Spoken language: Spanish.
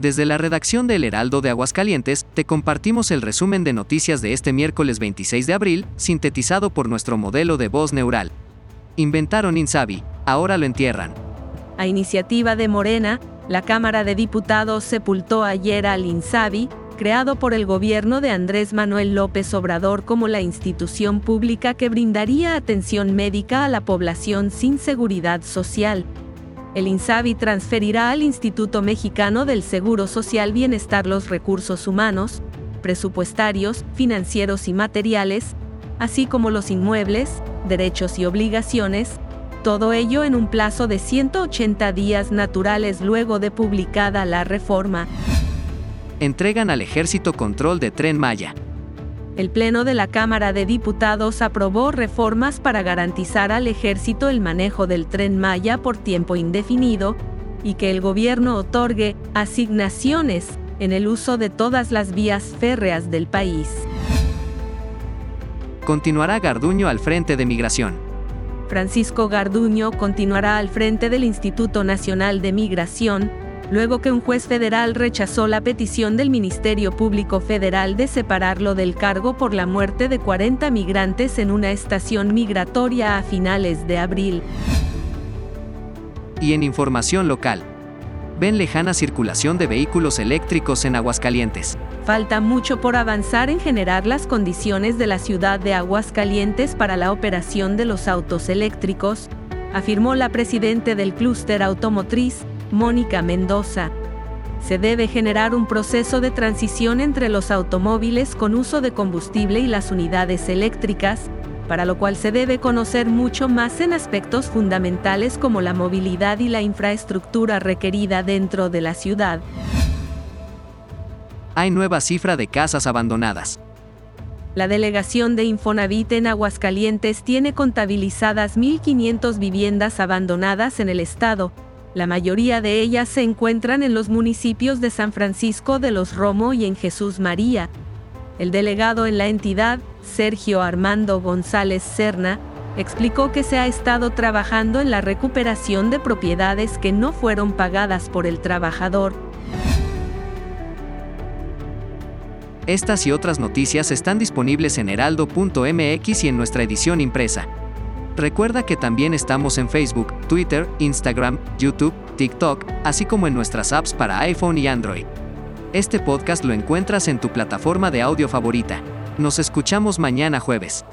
Desde la redacción del Heraldo de Aguascalientes, te compartimos el resumen de noticias de este miércoles 26 de abril, sintetizado por nuestro modelo de voz neural. Inventaron Insabi, ahora lo entierran. A iniciativa de Morena, la Cámara de Diputados sepultó ayer al INSABI, creado por el gobierno de Andrés Manuel López Obrador como la institución pública que brindaría atención médica a la población sin seguridad social. El INSABI transferirá al Instituto Mexicano del Seguro Social Bienestar los recursos humanos, presupuestarios, financieros y materiales, así como los inmuebles, derechos y obligaciones, todo ello en un plazo de 180 días naturales luego de publicada la reforma. Entregan al ejército control de Tren Maya el Pleno de la Cámara de Diputados aprobó reformas para garantizar al ejército el manejo del tren Maya por tiempo indefinido y que el gobierno otorgue asignaciones en el uso de todas las vías férreas del país. Continuará Garduño al frente de Migración. Francisco Garduño continuará al frente del Instituto Nacional de Migración, luego que un juez federal rechazó la petición del Ministerio Público Federal de separarlo del cargo por la muerte de 40 migrantes en una estación migratoria a finales de abril. Y en información local, ven lejana circulación de vehículos eléctricos en Aguascalientes. Falta mucho por avanzar en generar las condiciones de la ciudad de Aguascalientes para la operación de los autos eléctricos, afirmó la presidente del clúster automotriz, Mónica Mendoza. Se debe generar un proceso de transición entre los automóviles con uso de combustible y las unidades eléctricas, para lo cual se debe conocer mucho más en aspectos fundamentales como la movilidad y la infraestructura requerida dentro de la ciudad. Hay nueva cifra de casas abandonadas. La delegación de Infonavit en Aguascalientes tiene contabilizadas 1.500 viviendas abandonadas en el estado, la mayoría de ellas se encuentran en los municipios de San Francisco de los Romo y en Jesús María. El delegado en la entidad, Sergio Armando González Serna, explicó que se ha estado trabajando en la recuperación de propiedades que no fueron pagadas por el trabajador. Estas y otras noticias están disponibles en heraldo.mx y en nuestra edición impresa. Recuerda que también estamos en Facebook, Twitter, Instagram, YouTube, TikTok, así como en nuestras apps para iPhone y Android. Este podcast lo encuentras en tu plataforma de audio favorita. Nos escuchamos mañana jueves.